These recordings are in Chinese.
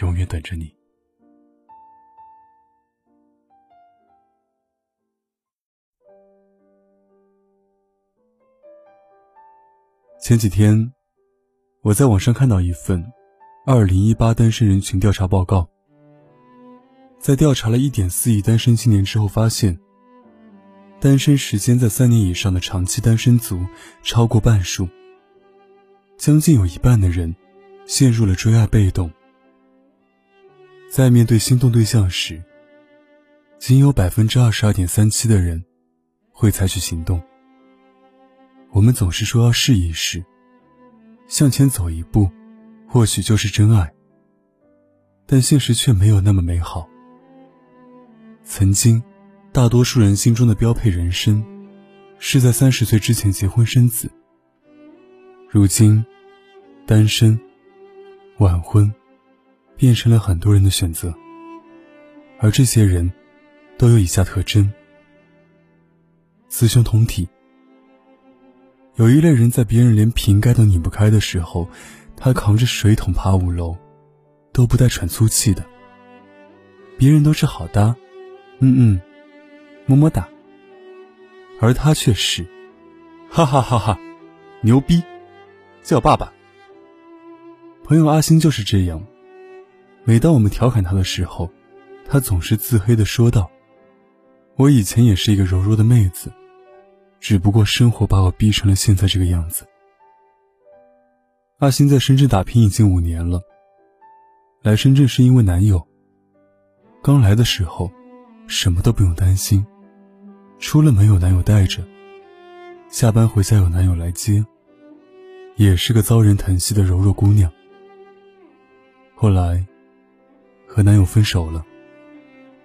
永远等着你。前几天，我在网上看到一份二零一八单身人群调查报告，在调查了一点四亿单身青年之后，发现单身时间在三年以上的长期单身族超过半数，将近有一半的人陷入了追爱被动。在面对心动对象时，仅有百分之二十二点三七的人会采取行动。我们总是说要试一试，向前走一步，或许就是真爱。但现实却没有那么美好。曾经，大多数人心中的标配人生，是在三十岁之前结婚生子。如今，单身、晚婚，变成了很多人的选择。而这些人，都有以下特征：雌雄同体。有一类人在别人连瓶盖都拧不开的时候，他扛着水桶爬五楼，都不带喘粗气的。别人都是好搭，嗯嗯，么么哒。而他却是，哈哈哈哈，牛逼，叫爸爸。朋友阿星就是这样，每当我们调侃他的时候，他总是自黑的说道：“我以前也是一个柔弱的妹子。”只不过生活把我逼成了现在这个样子。阿星在深圳打拼已经五年了。来深圳是因为男友。刚来的时候，什么都不用担心，出了门有男友带着，下班回家有男友来接，也是个遭人疼惜的柔弱姑娘。后来，和男友分手了，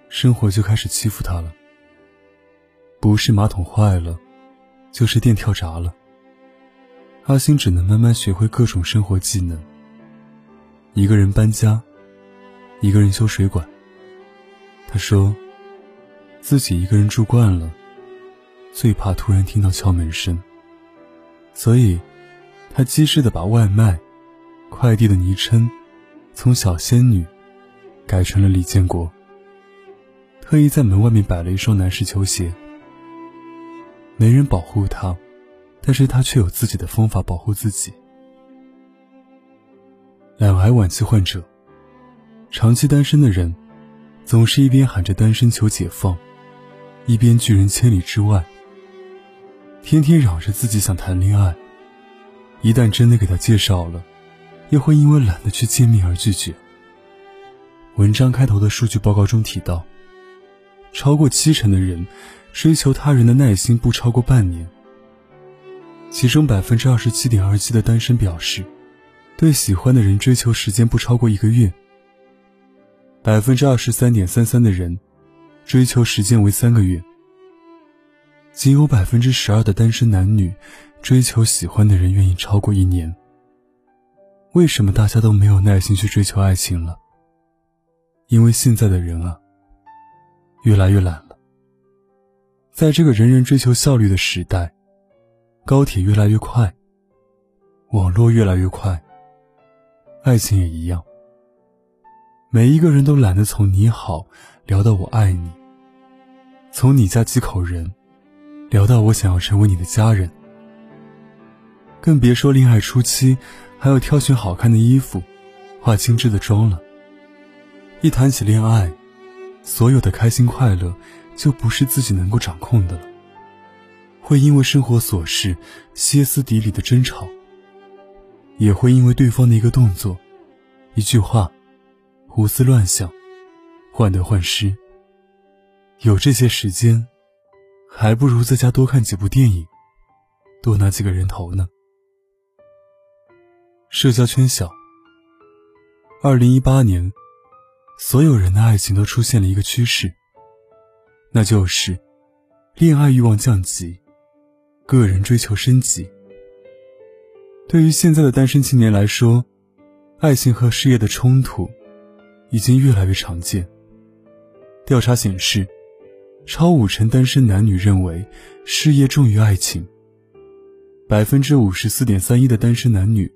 生活就开始欺负她了。不是马桶坏了。就是电跳闸了，阿星只能慢慢学会各种生活技能。一个人搬家，一个人修水管。他说，自己一个人住惯了，最怕突然听到敲门声。所以，他机智的把外卖、快递的昵称从小仙女改成了李建国。特意在门外面摆了一双男士球鞋。没人保护他，但是他却有自己的方法保护自己。两癌晚期患者，长期单身的人，总是一边喊着单身求解放，一边拒人千里之外。天天嚷着自己想谈恋爱，一旦真的给他介绍了，又会因为懒得去见面而拒绝。文章开头的数据报告中提到，超过七成的人。追求他人的耐心不超过半年，其中百分之二十七点二七的单身表示，对喜欢的人追求时间不超过一个月。百分之二十三点三三的人，追求时间为三个月。仅有百分之十二的单身男女，追求喜欢的人愿意超过一年。为什么大家都没有耐心去追求爱情了？因为现在的人啊，越来越懒了。在这个人人追求效率的时代，高铁越来越快，网络越来越快，爱情也一样。每一个人都懒得从你好聊到我爱你，从你家几口人聊到我想要成为你的家人，更别说恋爱初期还要挑选好看的衣服、化精致的妆了。一谈起恋爱，所有的开心快乐。就不是自己能够掌控的了，会因为生活琐事歇斯底里的争吵，也会因为对方的一个动作、一句话，胡思乱想，患得患失。有这些时间，还不如在家多看几部电影，多拿几个人头呢。社交圈小，二零一八年，所有人的爱情都出现了一个趋势，那就是恋爱欲望降级，个人追求升级。对于现在的单身青年来说，爱情和事业的冲突已经越来越常见。调查显示，超五成单身男女认为事业重于爱情。百分之五十四点三一的单身男女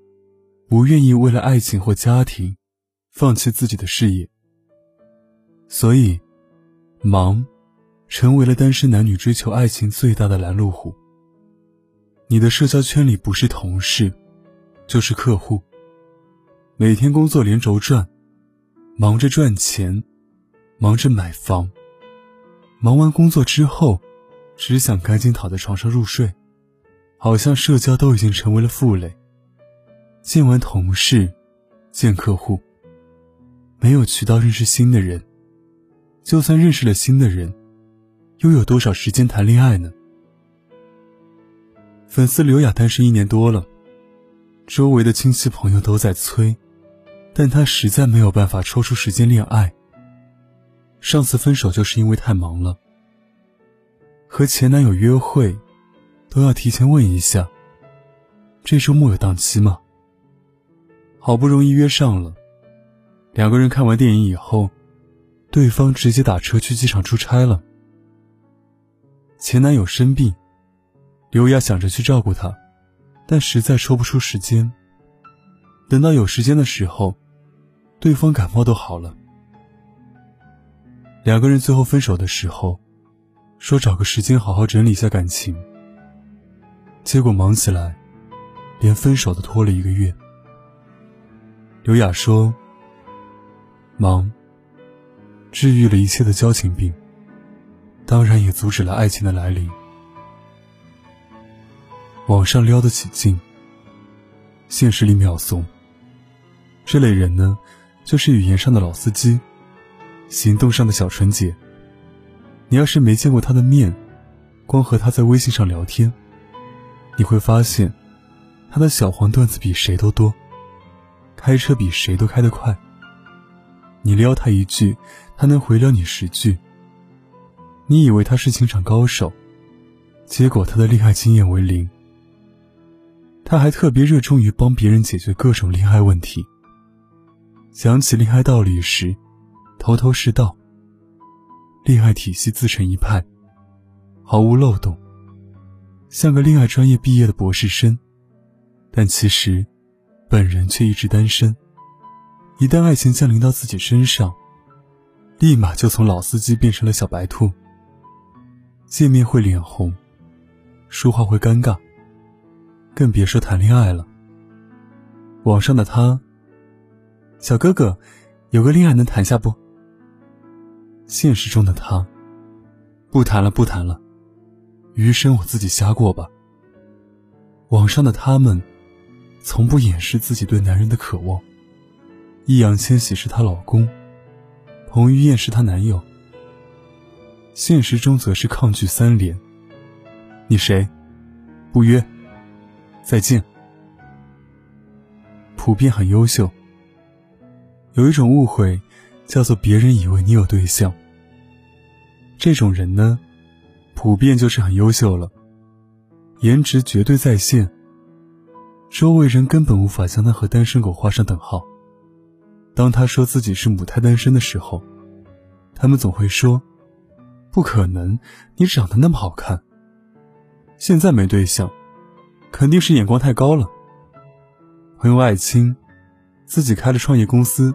不愿意为了爱情或家庭。放弃自己的事业，所以，忙，成为了单身男女追求爱情最大的拦路虎。你的社交圈里不是同事，就是客户，每天工作连轴转，忙着赚钱，忙着买房，忙完工作之后，只想赶紧躺在床上入睡，好像社交都已经成为了负累。见完同事，见客户。没有渠道认识新的人，就算认识了新的人，又有多少时间谈恋爱呢？粉丝刘雅单身一年多了，周围的亲戚朋友都在催，但她实在没有办法抽出时间恋爱。上次分手就是因为太忙了，和前男友约会，都要提前问一下，这周末有档期吗？好不容易约上了。两个人看完电影以后，对方直接打车去机场出差了。前男友生病，刘雅想着去照顾他，但实在抽不出时间。等到有时间的时候，对方感冒都好了。两个人最后分手的时候，说找个时间好好整理一下感情。结果忙起来，连分手都拖了一个月。刘雅说。忙，治愈了一切的交情病，当然也阻止了爱情的来临。网上撩得起劲，现实里秒怂。这类人呢，就是语言上的老司机，行动上的小纯洁。你要是没见过他的面，光和他在微信上聊天，你会发现，他的小黄段子比谁都多，开车比谁都开得快。你撩他一句，他能回撩你十句。你以为他是情场高手，结果他的恋爱经验为零。他还特别热衷于帮别人解决各种恋爱问题。讲起恋爱道理时，头头是道。恋爱体系自成一派，毫无漏洞，像个恋爱专业毕业的博士生。但其实，本人却一直单身。一旦爱情降临到自己身上，立马就从老司机变成了小白兔。见面会脸红，说话会尴尬，更别说谈恋爱了。网上的他，小哥哥，有个恋爱能谈下不？现实中的他，不谈了，不谈了，余生我自己瞎过吧。网上的他们，从不掩饰自己对男人的渴望。易烊千玺是她老公，彭于晏是她男友。现实中则是抗拒三连：你谁？不约。再见。普遍很优秀。有一种误会，叫做别人以为你有对象。这种人呢，普遍就是很优秀了，颜值绝对在线，周围人根本无法将他和单身狗画上等号。当他说自己是母胎单身的时候，他们总会说：“不可能，你长得那么好看。”现在没对象，肯定是眼光太高了。朋友爱青，自己开了创业公司，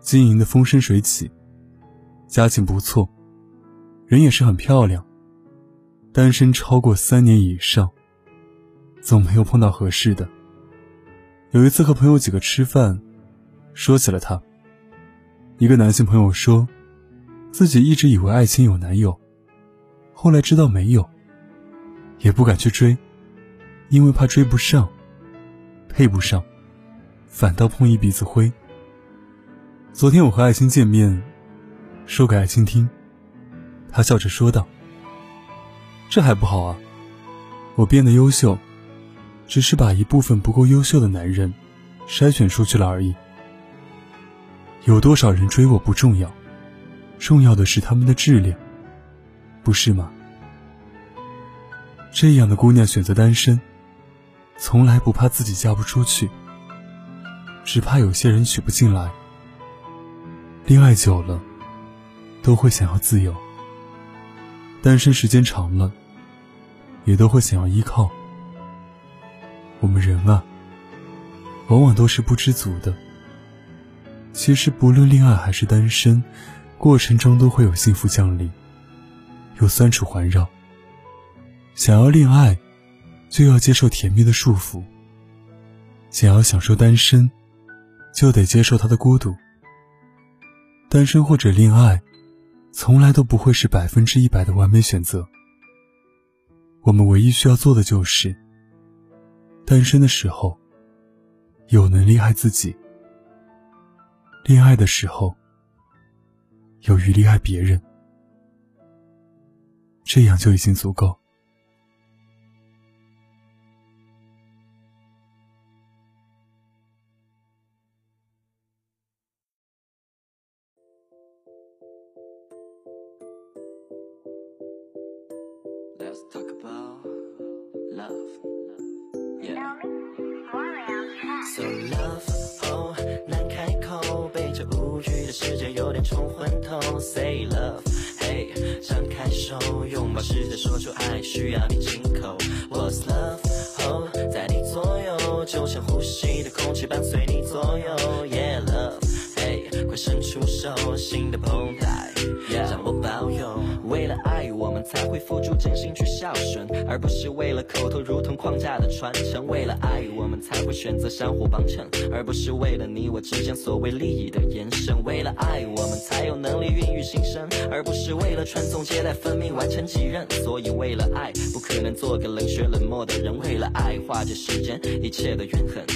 经营的风生水起，家境不错，人也是很漂亮。单身超过三年以上，总没有碰到合适的。有一次和朋友几个吃饭。说起了他，一个男性朋友说，自己一直以为爱情有男友，后来知道没有，也不敢去追，因为怕追不上，配不上，反倒碰一鼻子灰。昨天我和爱情见面，说给爱情听，他笑着说道：“这还不好啊，我变得优秀，只是把一部分不够优秀的男人筛选出去了而已。”有多少人追我不重要，重要的是他们的质量，不是吗？这样的姑娘选择单身，从来不怕自己嫁不出去，只怕有些人娶不进来。恋爱久了，都会想要自由；单身时间长了，也都会想要依靠。我们人啊，往往都是不知足的。其实，不论恋爱还是单身，过程中都会有幸福降临，有酸楚环绕。想要恋爱，就要接受甜蜜的束缚；想要享受单身，就得接受他的孤独。单身或者恋爱，从来都不会是百分之一百的完美选择。我们唯一需要做的就是。单身的时候，有能力爱自己；恋爱的时候，有余力爱别人，这样就已经足够。Say love。嘿张开手，拥抱世界，说出爱，需要你才会付出真心去孝顺，而不是为了口头如同框架的传承。为了爱，我们才会选择相互帮衬，而不是为了你我之间所谓利益的延伸。为了爱，我们才有能力孕育新生，而不是为了传宗接代、分命完成继任。所以为了爱，不可能做个冷血冷漠的人。为了爱，化解世间一切的怨恨。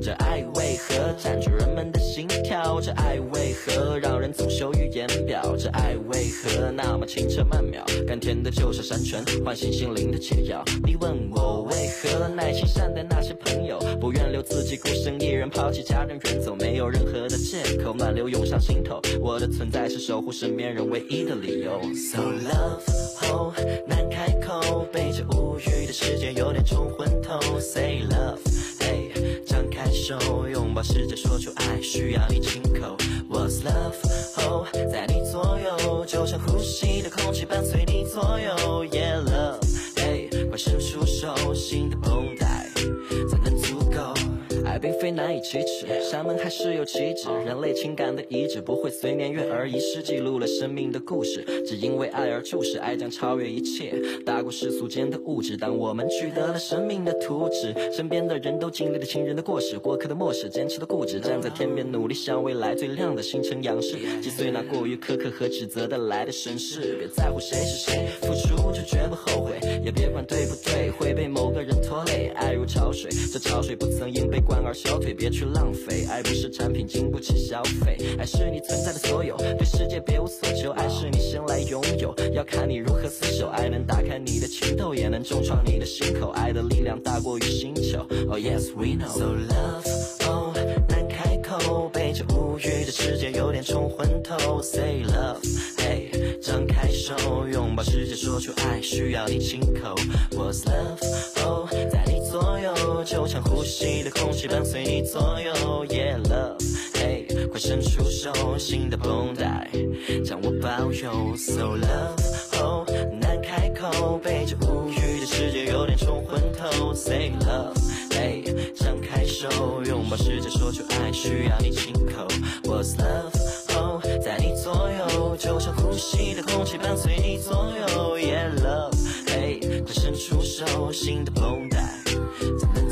这爱为何占据人们的心跳？这爱为何让人总羞于言表？这爱为何那么清澈？曼妙，甘甜的就是山泉，唤醒心灵的解药。你问我为何耐心善待那些朋友，不愿留自己孤身一人，抛弃家人远走，没有任何的借口，暖流涌上心头。我的存在是守护身边人唯一的理由。So love，哦，难开口，被这无语的世界有点冲昏头。Say love，hey，张开手，拥抱世界，说出爱，需要你亲口。What's love，哦，在你左右，就像呼吸的空气伴随你左右，Yeah 启齿，山盟还是有旗帜。人类情感的遗址不会随年月而遗失，记录了生命的故事。只因为爱而注视，爱将超越一切，大过世俗间的物质。当我们取得了生命的图纸，身边的人都经历了情人的过失，过客的漠视，坚持的固执，站在天边努力向未来最亮的星辰仰视，击碎那过于苛刻和指责的来的审视。别在乎谁是谁，付出就绝不后悔，也别管对不对，会被某个人拖累。爱如潮水，这潮水不曾因被灌。而消退，别去浪费。爱不是产品，经不起消费。爱是你存在的所有，对世界别无所求。爱是你生来拥有，要看你如何厮守。爱能打开你的情窦，也能重创你的心口。爱的力量大过于星球。Oh yes we know。So love，开口，被这无语的世界有点冲昏头。Say love，hey，张开手，拥抱世界，说出爱，需要你亲口。What's love？Oh，，在你左右，就像呼吸的空气。伴随你左右，Yeah love，hey，快伸出手，新的绷带将我包邮。So love，oh，难开口，被这无语世界有点冲昏头。Say love，嘿张开手，拥抱世界，说出爱，需要你亲口。What's love，oh，在你左右，就像呼吸的空气，伴随你左右 Yeah love，嘿快伸出手，心的绷带才能。